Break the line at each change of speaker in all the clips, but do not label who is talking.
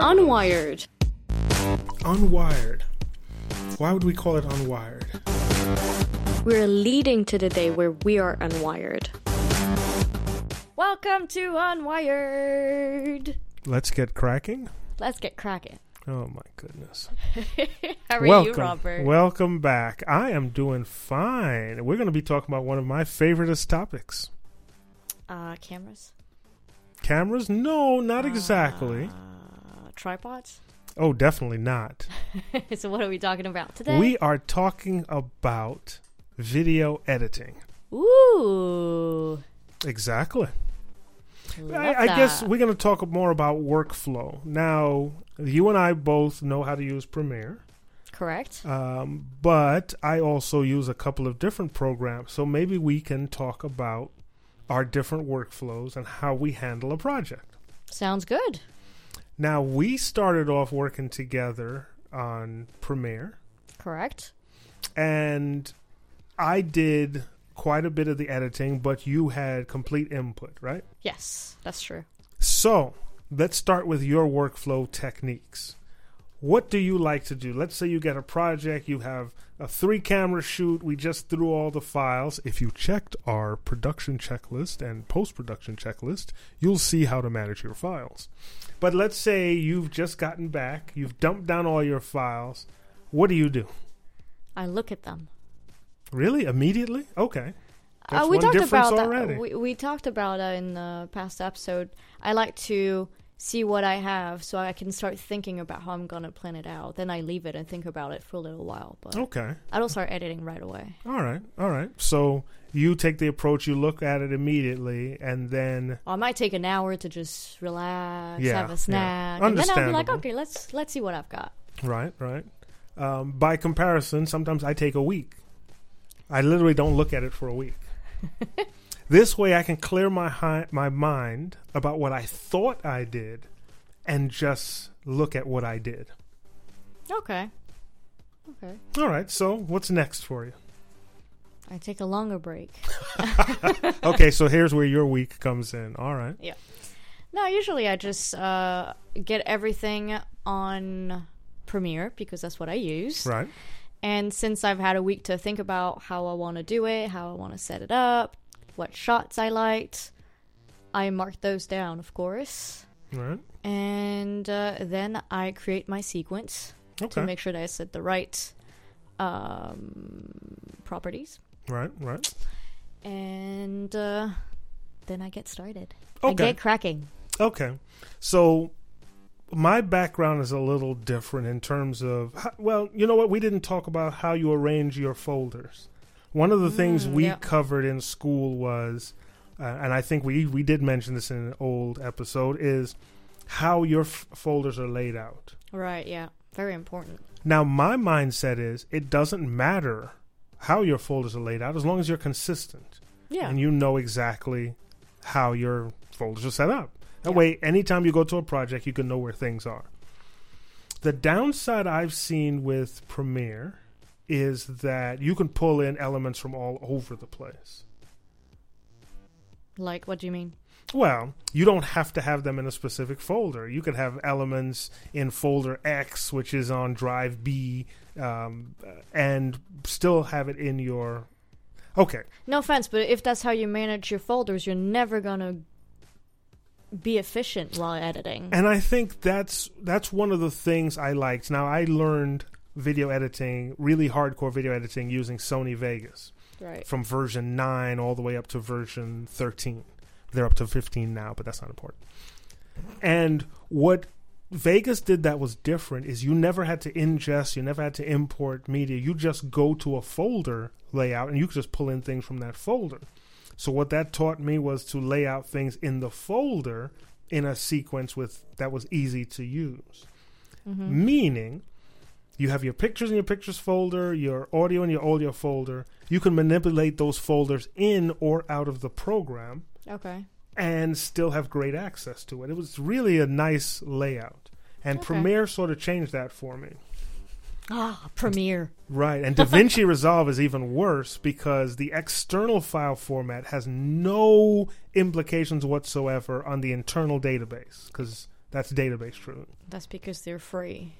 Unwired.
Unwired. Why would we call it unwired?
We're leading to the day where we are unwired. Welcome to Unwired.
Let's get cracking.
Let's get cracking.
Oh my goodness.
How are
Welcome.
you, Robert?
Welcome back. I am doing fine. We're going to be talking about one of my favoriteest topics.
uh, cameras.
Cameras? No, not exactly.
Uh, tripods.
Oh, definitely not.
so what are we talking about today?
We are talking about video editing.
Ooh.
Exactly. I, I guess we're going to talk more about workflow. Now, you and I both know how to use Premiere,
correct.
um, but I also use a couple of different programs. So maybe we can talk about our different workflows and how we handle a project.
Sounds good.
Now, we started off working together on Premiere,
Correct.
and I did quite a bit of the editing, but you had complete input, right?
Yes, that's true.
So let's start with your workflow techniques. What do you like to do? Let's say you get a project, you have a three camera shoot, we just threw all the files. If you checked our production checklist and post production checklist, you'll see how to manage your files. But let's say you've just gotten back, you've dumped down all your files. What do you do?
I look at them.
Really? Immediately? Okay.
Uh, we talked about that. We, we talked about that in the past episode. I like to see what I have so I can start thinking about how I'm gonna plan it out. Then I leave it and think about it for a little while. But
Okay.
I don't start editing right away.
All right. All right. So you take the approach, you look at it immediately, and then
I might take an hour to just relax,
Yeah,
have a snack, and then I'll be like, okay, let's let's see what I've got.
right, right. Um, by comparison, sometimes I take a week. I literally don't look at it for a week. this way, I can clear my hi- my mind about what I thought I did, and just look at what I did.
Okay, okay.
All right. So what's next for you?
I take a longer break.
Okay. so here's where your week comes in. All right. Yeah.
No, usually I just uh, get everything on Premiere because that's what I use.
Right.
And since I've had a week to think about how I want to do it, how I want to set it up, what shots I liked, I mark those down, of course.
Right.
And uh, then I create my sequence
Okay.
to make sure that I set the right um, properties.
right. Right.
And uh, then I get started.
Okay.
I get cracking.
Okay. So my background is a little different in terms of well, you know what? We didn't talk about how you arrange your folders. One of the things
Mm,
we
yeah.
covered in school was uh, and I think we we did mention this in an old episode is how your f- folders are laid out.
Right, yeah. Very important.
Now, my mindset is it doesn't matter how your folders are laid out as long as you're consistent
Yeah.
and you know exactly how your folders are set up. That
Yeah.
way, anytime you go to a project, you can know where things are. The downside I've seen with Premiere is that you can pull in elements from all over the place.
like, what do you mean?
Well, you don't have to have them in a specific folder. You could have elements in folder X, which is on drive B, um, and still have it in your. Okay,
No offense, but if that's how you manage your folders, you're never gonna be efficient while editing.
and I think that's that's one of the things I liked. Now I learned video editing, really hardcore video editing, using Sony Vegas
Right.
from version nine all the way up to version thirteen. They're up to fifteen now, but that's not important. And what Vegas did that was different is you never had to ingest, you never had to import media. You just go to a folder layout and you could just pull in things from that folder. So what that taught me was to lay out things in the folder in a sequence with that was easy to use.
Mm-hmm.
Meaning you have your pictures in your pictures folder, your audio in your audio folder. You can manipulate those folders in or out of the program
Okay.
and still have great access to it. It was really a nice layout. And
Okay.
Premiere sort of changed that for me.
Ah, Premiere.
Right. And DaVinci Resolve is even worse because the external file format has no implications whatsoever on the internal database because That's database driven.
That's because they're free.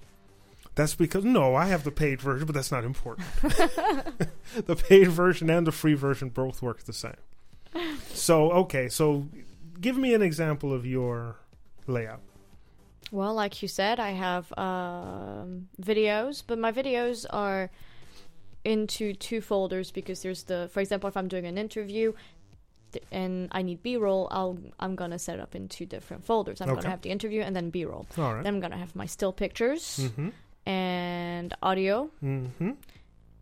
That's because no, I have the paid version, but that's not important. the paid version and the free version both work the same. So okay, so give me an example of your layout.
Well, like you said, I have um, videos, but my videos are into two folders because there's the, for example, if I'm doing an interview and I need B-roll, I'll I'm gonna set it up in two different folders. I'm
Okay.
gonna have the interview and then B-roll.
All right.
Then I'm gonna have my still pictures
Mm-hmm.
And audio
Mm-hmm.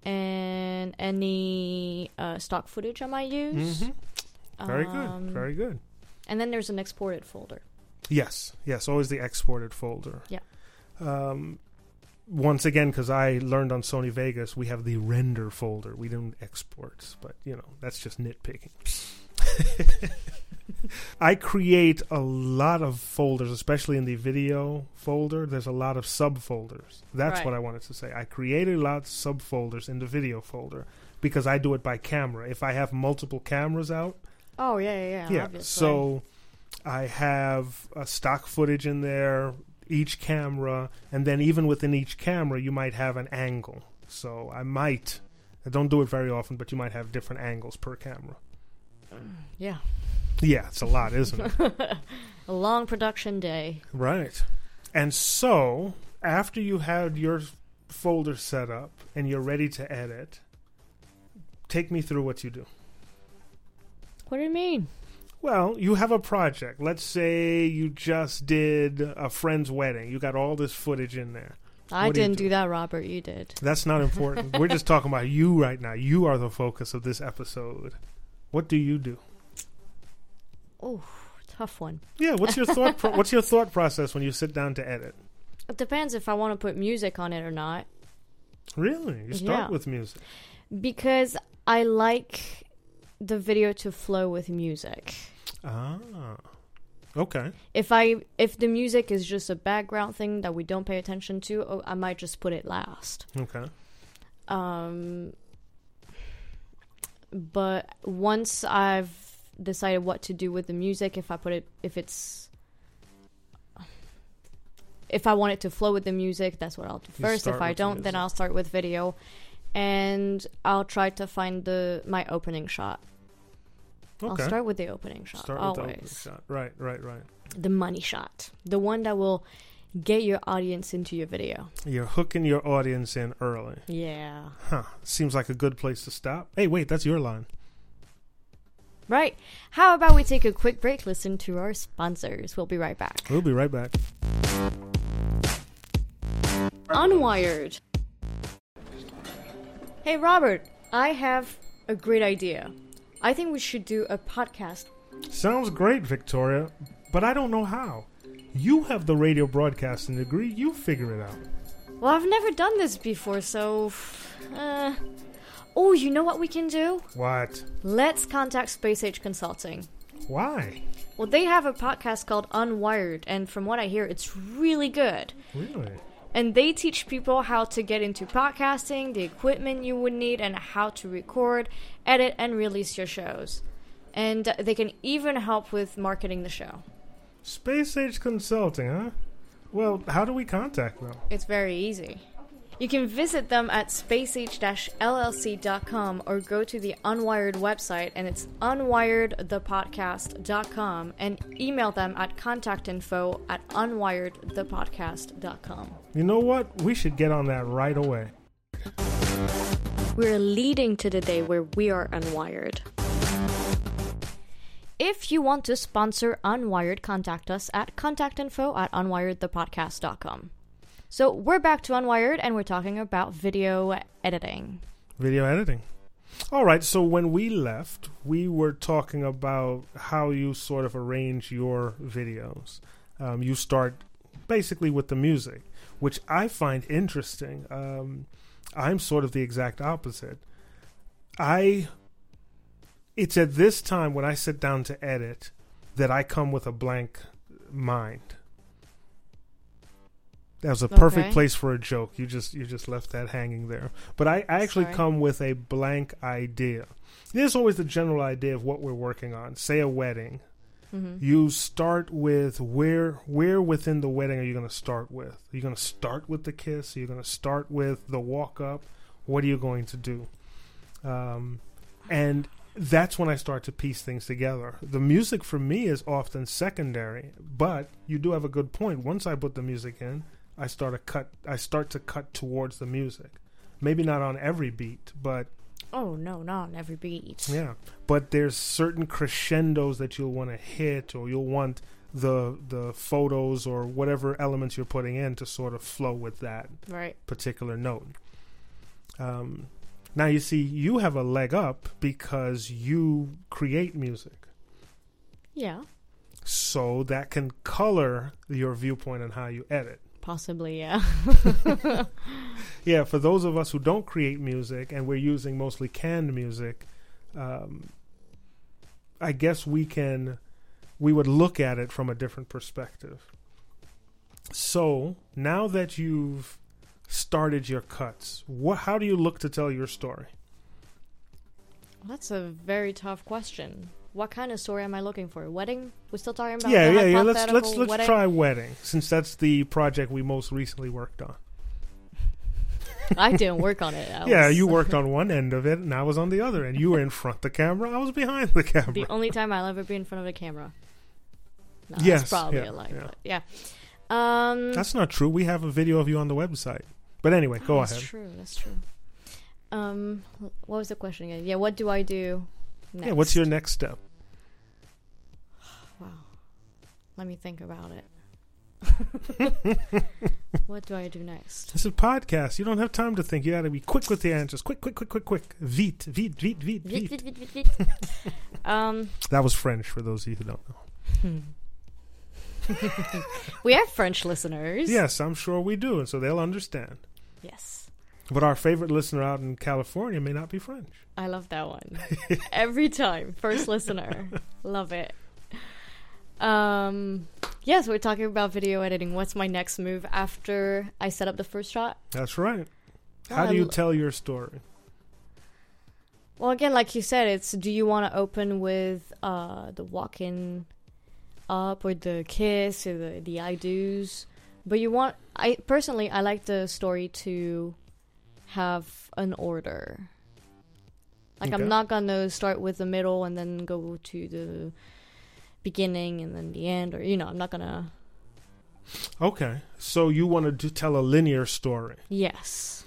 and any uh, stock footage I might use.
Mm-hmm. Very
Um,
good. Very good.
And then there's an exported folder.
Yes. Yes. Always the exported folder.
Yeah.
Um, once again, because I learned on Sony Vegas, we have the render folder. We don't export, but you know that's just nitpicking. I create a lot of folders, especially in the video folder. There's a lot of subfolders. That's
Right.
what I wanted to say. I create a lot of subfolders in the video folder because I do it by camera. If I have multiple cameras out,
Oh yeah, yeah, yeah.
yeah.
obviously.
So I have a stock footage in there, each camera, and then even within each camera, you might have an angle. So I might, I don't do it very often, but you might have different angles per camera.
yeah,
Yeah, it's a lot, isn't it?
a long production day.
right. And so after you had your folder set up and you're ready to edit, take me through what you do.
What do you mean?
Well, you have a project. Let's say you just did a friend's wedding. You got all this footage in there.
I
What
didn't
do?
do that, Robert. You did.
That's not important. We're just talking about you right now. You are the focus of this episode. What do you do?
Oh, tough one.
Yeah, what's your thought pro- what's your thought process when you sit down to edit?
It depends if I want to put music on it or not.
Really? You start
Yeah.
with music.
Because I like the video to flow with music.
Ah. Okay.
If I if the music is just a background thing that we don't pay attention to, oh, I might just put it last.
Okay.
Um, but once I've decided what to do with the music, if I put it, if it's, if I want it to flow with the music, that's what I'll do
You
first. If I don't, then. I'll start with video, and I'll try to find the my opening shot.
Okay.
I'll start with the opening shot
Start with the opening
always.
shot. Right, right, right.
The money shot, the one that will get your audience into your video.
You're hooking your audience in early.
Yeah.
Huh. Seems like a good place to stop. Hey, wait, that's your line.
Right. How about we take a quick break, listen to our sponsors? We'll be right back.
We'll be right back.
Unwired. Hey, Robert, I have a great idea. I think we should do a podcast.
Sounds great, Victoria, but I don't know how. You have the radio broadcasting degree. You figure it out.
Well, I've never done this before, so. Uh, oh, you know what we can do?
What?
Let's contact Space Age Consulting.
Why?
Well, they have a podcast called Unwired, and from what I hear, it's really good.
Really?
And they teach people how to get into podcasting, the equipment you would need, and how to record, edit, and release your shows. And they can even help with marketing the show.
Space Age Consulting, huh? Well, how do we contact them?
It's very easy. You can visit them at spaceage-llc.com or go to the Unwired website, and it's unwiredthepodcast.com, and email them at contactinfo at unwiredthepodcast.com.
You know what? We should get on that right away.
We're leading to the day where we are unwired. If you want to sponsor Unwired, contact us at contactinfo at unwiredthepodcast.com. So we're back to Unwired and we're talking about video editing.
Video editing. All right, so when we left, we were talking about how you sort of arrange your videos. Um, you start basically with the music, which I find interesting. Um, I'm sort of the exact opposite. I. It's at this time when I sit down to edit that I come with a blank mind. That was a perfect
Okay.
place for a joke. You just you just left that hanging there. But I, I actually
Sorry.
come with a blank idea. There's always the general idea of what we're working on. Say a wedding.
hmm
you start with where where within the wedding are you going to start with? Are you going to start with the kiss? Are you going to start with the walk up? What are you going to do? Um, and that's when I start to piece things together. The music for me is often secondary, but you do have a good point. Once I put the music in, I start to cut. I start to cut towards the music. Maybe not on every beat, but
Oh no, not on every beat.
yeah. But there's certain crescendos that you'll want to hit, or you'll want the the photos or whatever elements you're putting in to sort of flow with that
Right.
particular note. Um, now you see, you have a leg up because you create music,
Yeah.
so that can color your viewpoint on how you edit.
Possibly, yeah.
Yeah, for those of us who don't create music and we're using mostly canned music, um, I guess we can we would look at it from a different perspective. So now that you've started your cuts, what how do you look to tell your story?
That's a very tough question. What kind of story am I looking for? Wedding? We're still talking about
yeah, yeah, yeah. Let's let's let's
wedding?
try wedding since that's the project we most recently worked on.
I didn't work on it. I
yeah,
was-
you worked on one end of it, and I was on the other end. You were in front of the camera, I was behind the camera.
The only time I'll ever be in front of the camera. No,
Yes,
that's probably
yeah,
a lie.
yeah.
But yeah. Um,
That's not true. We have a video of you on the website. But anyway, go
oh, that's
ahead.
true. That's true. Um, what was the question again? Yeah, what do I do? Next?
Yeah, what's your next step?
Wow. Let me think about it. what do I do next?
This is a podcast. You don't have time to think. You got to be quick with the answers. Quick, quick, quick, quick, quick. Vite, vite, vite, vite,
Vite,
vite.
vite, vite, vite, um,
That was French for those of you who don't know.
we have French listeners.
Yes, I'm sure we do, and so they'll understand.
Yes.
But our favorite listener out in California may not be French.
I love that one. Every time. First listener. love it. Um yes, we're talking about video editing. What's my next move after I set up the first shot?
That's right. How do you tell your story?
Well, again, like you said, it's do you want to open with uh the walking up or the kiss or the the I do's, but you want I personally I like the story to have an order. Like
Okay.
I'm not gonna start with the middle and then go to the beginning and then the end, or you know, I'm not gonna.
Okay, so you want to tell a linear story.
Yes.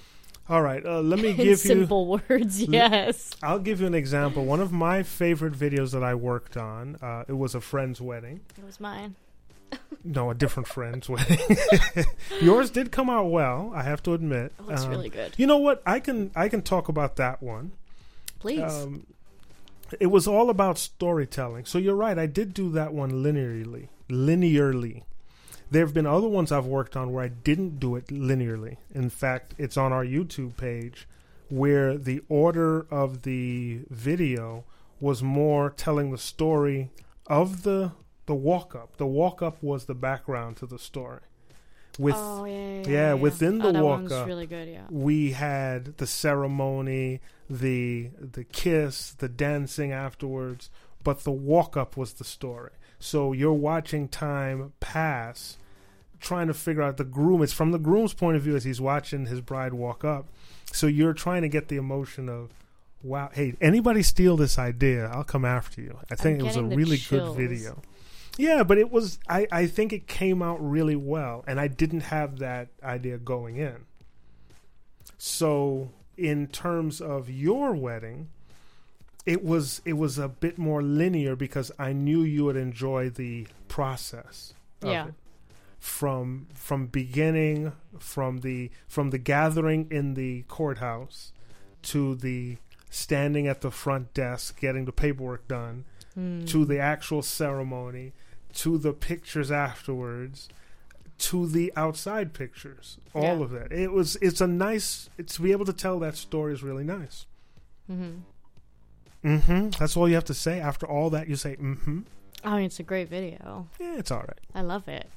All right, uh, let me give you.
simple words. Yes.
I'll give you an example. One of my favorite videos that I worked on, uh, it was a friend's wedding.
It was mine.
No, a different friend's wedding. Yours did come out well, I have to admit.
It looks
Um,
really good.
You know what? I can I can talk about that one.
Please.
Um, it was all about storytelling. So you're right. I did do that one linearly. Linearly. There have been other ones I've worked on where I didn't do it linearly. In fact, it's on our YouTube page where the order of the video was more telling the story of the the walk up. The walk up was the background to the story. With
oh yeah, yeah,
yeah, within
oh,
the
that
walk up,
really good. Yeah.
we had the ceremony, the the kiss, the dancing afterwards, but the walk up was the story. So you're watching time pass, trying to figure out the groom. It's from the groom's point of view as he's watching his bride walk up. So you're trying to get the emotion of, wow, hey, anybody steal this idea? I'll come after you. I think it was a really
chills.
good video. Yeah, but it was. I I think it came out really well, and I didn't have that idea going in. So, in terms of your wedding, it was it was a bit more linear because I knew you would enjoy the process.
Yeah.
It. From from beginning from the from the gathering in the courthouse to the standing at the front desk getting the paperwork done
Hmm.
to the actual ceremony, to the pictures afterwards, to the outside pictures, all
Yeah.
of that. It was it's a nice it's to be able to tell that story is really nice.
Mm-hmm.
Mm-hmm. That's all you have to say. After all that, you say, mm-hmm.
I mean, it's a great video.
Yeah, it's all right.
I love it.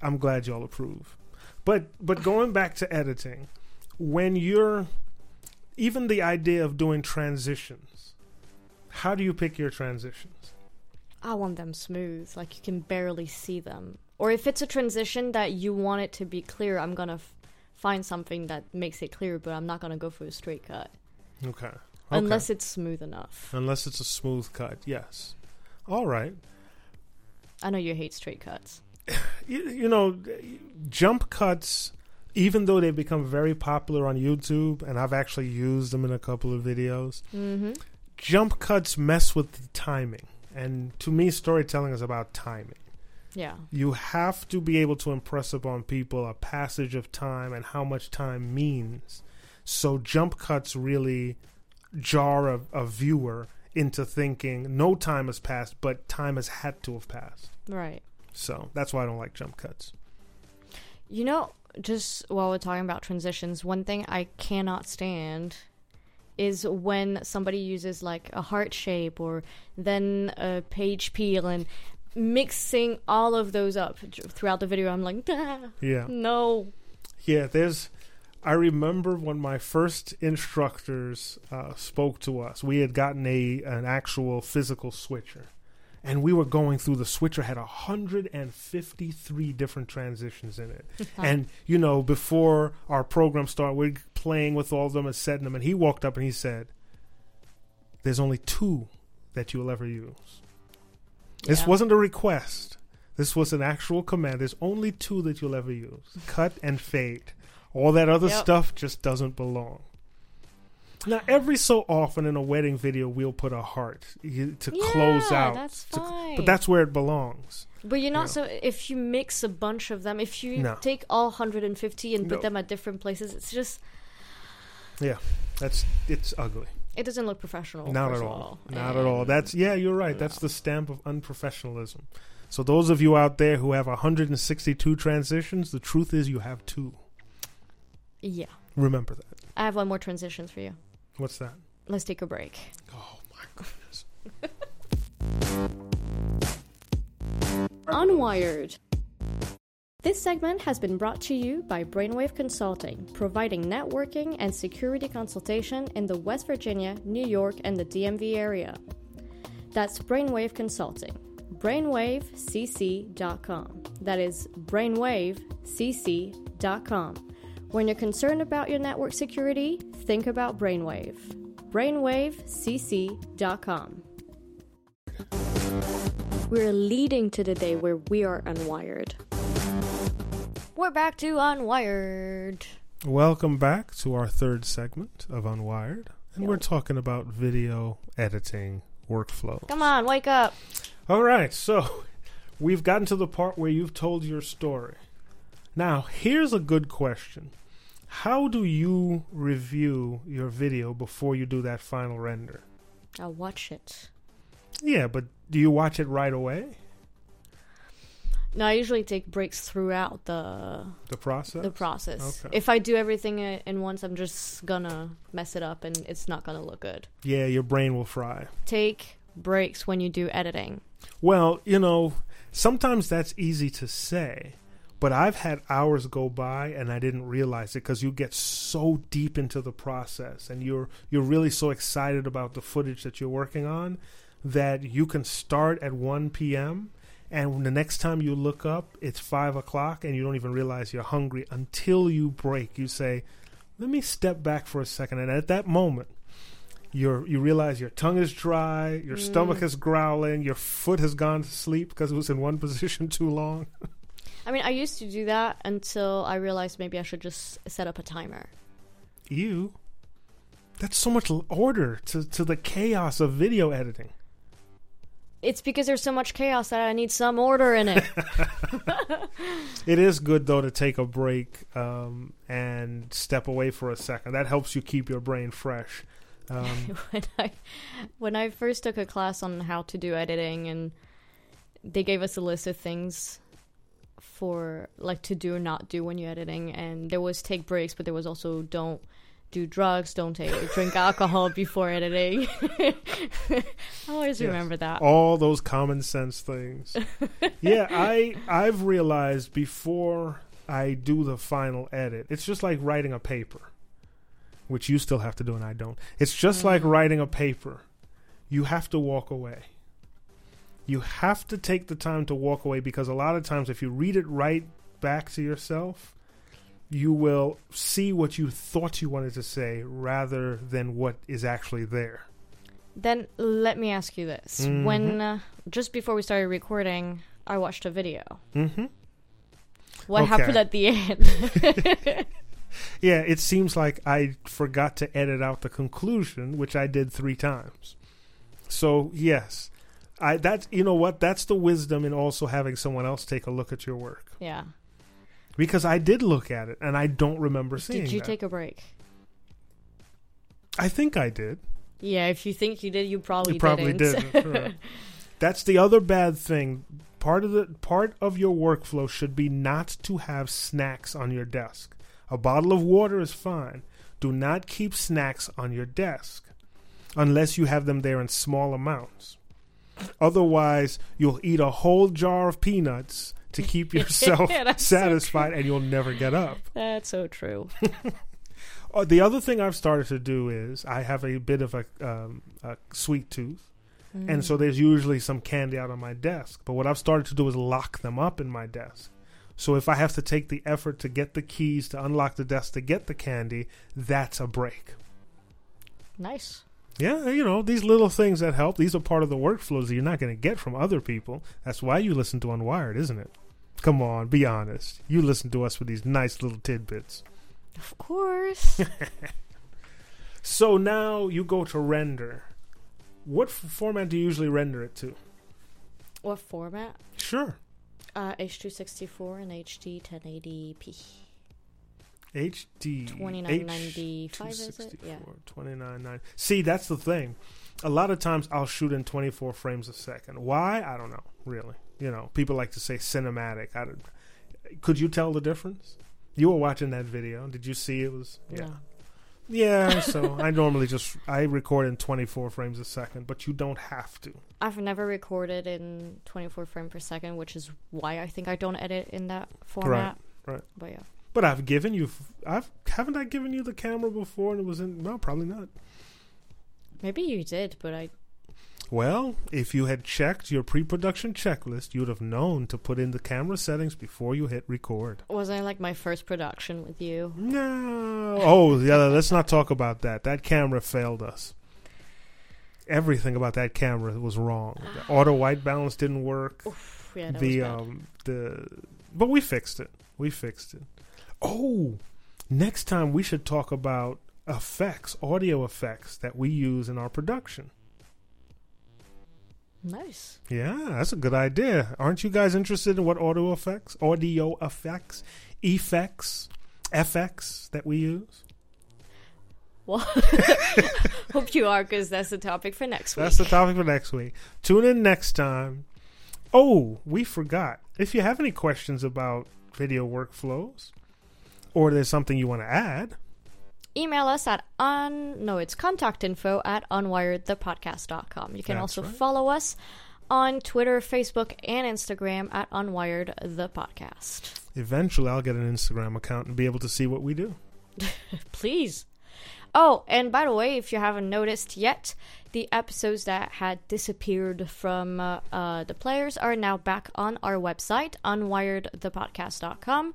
I'm glad y'all approve. But but going back to editing, when you're even the idea of doing transitions, how do you pick your transitions?
I want them smooth, like you can barely see them. Or if it's a transition that you want it to be clear, I'm gonna f- find something that makes it clear, but I'm not gonna go for a straight cut
Okay. okay.
unless it's smooth enough.
unless it's a smooth cut. Yes. All right.
I know you hate straight cuts.
You, you know, jump cuts. Even though they've become very popular on YouTube, and I've actually used them in a couple of videos,
Mm-hmm.
Jump cuts mess with the timing. And to me, storytelling is about timing.
Yeah.
You have to be able to impress upon people a passage of time and how much time means. So jump cuts really jar a, a viewer into thinking no time has passed, but time has had to have passed.
Right.
So that's why I don't like jump cuts.
You know, just while we're talking about transitions, one thing I cannot stand is when somebody uses like a heart shape or then a page peel and mixing all of those up throughout the video. I'm like, "Ah,
Yeah.
no.
Yeah, there's. I remember when my first instructors uh, spoke to us. We had gotten a an actual physical switcher, and we were going through the switcher had 153 different transitions in it. and you know, before our program started, we're playing with all of them and setting them. And he walked up and he said, "There's only two that you'll ever use. This
Yeah.
wasn't a request. This was an actual command. There's only two that you'll ever use: cut and fade. All that other
Yep.
stuff just doesn't belong." Now, every so often in a wedding video, we'll put a heart you- to close
Yeah,
out.
That's
to-
fine.
but that's where it belongs.
But you're not
Yeah.
so. If you mix a bunch of them, if you
No.
take all 150 and put
No.
them at different places, it's just Yeah,
that's it's ugly.
it doesn't look professional.
Not at
of
all. Not at all. That's yeah, you're right. That's the stamp of unprofessionalism. So those of you out there who have 162 transitions, the truth is you have two.
yeah.
Remember that.
I have one more transitions for you.
What's that?
Let's take a break.
Oh my goodness.
Unwired. This segment has been brought to you by Brainwave Consulting, providing networking and security consultation in the West Virginia, New York, and the DMV area. That's Brainwave Consulting. BrainwaveCC.com. That is BrainwaveCC.com. When you're concerned about your network security, think about Brainwave. BrainwaveCC.com. We're leading to the day where we are unwired. We're back to Unwired.
Welcome back to our third segment of Unwired. And
Yo.
we're talking about video editing workflow.
Come on, wake up.
All right, so we've gotten to the part where you've told your story. Now, here's a good question. How do you review your video before you do that final render?
I'll watch it.
Yeah, but do you watch it right away?
No, I usually take breaks throughout the
The process?
the process.
Okay.
If I do everything in once, I'm just gonna mess it up and it's not gonna look good.
yeah, your brain will fry.
Take breaks when you do editing.
Well, you know, sometimes that's easy to say, but I've had hours go by and I didn't realize it because you get so deep into the process and you're you're really so excited about the footage that you're working on that you can start at 1 p.m. and the next time you look up, it's five o'clock and you don't even realize you're hungry until you break. You say, "Let me step back for a second. and at that moment you're, you realize your tongue is dry, your
Mm.
stomach is growling, your foot has gone to sleep because it was in one position too long.
I mean, I used to do that until I realized maybe I should just set up a timer.
You? That's so much order to, to the chaos of video editing.
It's because there's so much chaos that I need some order in it.
It is good, though, to take a break um, and step away for a second. That helps you keep your brain fresh. Um,
when I when I first took a class on how to do editing and they gave us a list of things for like to do or not do when you're editing and there was take breaks but there was also don't do drugs don't take drink alcohol before editing i always
Yes.
remember that
all those common sense things. yeah, I I've realized before I do the final edit, it's just like writing a paper, which you still have to do and I don't. It's just like
Mhm.
writing a paper. You have to walk away. You have to take the time to walk away because a lot of times, if you read it right back to yourself, you will see what you thought you wanted to say rather than what is actually there.
Then let me ask you this:
Mhm.
When uh, just before we started recording, I watched a video.
hmm
What
Okay.
happened at the end?
Yeah, it seems like I forgot to edit out the conclusion, which I did three times. So yes, I that's you know what that's the wisdom in also having someone else take a look at your work
yeah.
Because I did look at it and I don't remember seeing. It.
Did you
that.
take a break?
I think I did.
Yeah. If you think you did, you probably
You probably
didn't.
sure. That's the other bad thing. Part of the part of your workflow should be not to have snacks on your desk. A bottle of water is fine. Do not keep snacks on your desk unless you have them there in small amounts. Otherwise, you'll eat a whole jar of peanuts to keep yourself
so
satisfied and you'll never get up.
That's so true.
Uh, the other thing I've started to do is I have a bit of a, um, a sweet tooth. And so there's usually some candy out on my desk. But what I've started to do is lock them up in my desk. So if I have to take the effort to get the keys to unlock the desk to get the candy, that's a break.
nice.
Yeah, you know, these little things that help, these are part of the workflows that you're not going to get from other people. That's why you listen to Unwired, isn't it? Come on, be honest. You listen to us for these nice little tidbits.
Of course.
So now you go to render. What f- format do you usually render it to?
what format?
Sure.
Uh, H264 and HD 1080p.
HD
2995 is it?
H264,
Yeah.
29.9. See, that's the thing. A lot of times I'll shoot in 24 frames a second. Why? I don't know, really. You know, people like to say cinematic. I don't, could you tell the difference? You were watching that video. Did you see it was yeah.
No.
Yeah, so I normally just I record in 24 frames a second, but you don't have to.
I've never recorded in 24 frame per second, which is why I think I don't edit in that format.
Right. right.
But yeah.
But I've given you I've haven't I given you the camera before and it was in no, probably not.
Maybe you did, but I.
Well, if you had checked your pre-production checklist, you'd have known to put in the camera settings before you hit record.
Wasn't like my first production with you.
No. Oh, yeah, let's not talk about that. That camera failed us. Everything about that camera was wrong. The auto white balance didn't work.
Oof, yeah,
the
was
um the but we fixed it. We fixed it. Oh, next time we should talk about effects, audio effects that we use in our production.
nice.
Yeah, that's a good idea. Aren't you guys interested in what audio effects, audio effects, effects, FX that we use?
Well, hope you are, because that's the topic for next week.
That's the topic for next week. Tune in next time. Oh, we forgot. If you have any questions about video workflows, or there's something you want to add,
Email us at on no, it's contact info at unwiredthepodcast.com. You can
That's
also
right.
follow us on Twitter, Facebook, and Instagram at Unwired the Podcast.
eventually I'll get an Instagram account and be able to see what we do.
Please. Oh, and by the way, if you haven't noticed yet, the episodes that had disappeared from uh, uh, the players are now back on our website, unwiredthepodcast.com,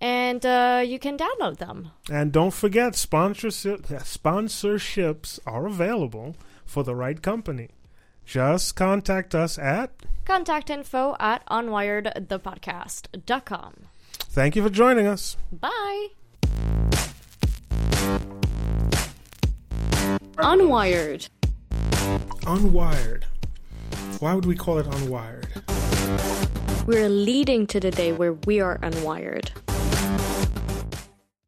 and uh, you can download them.
And don't forget, sponsorship sponsorships are available for the right company. Just contact us at.
Contact info at unwiredthepodcast.com.
Thank you for joining us.
Bye. Unwired.
Unwired. Why would we call it unwired?
We're leading to the day where we are unwired.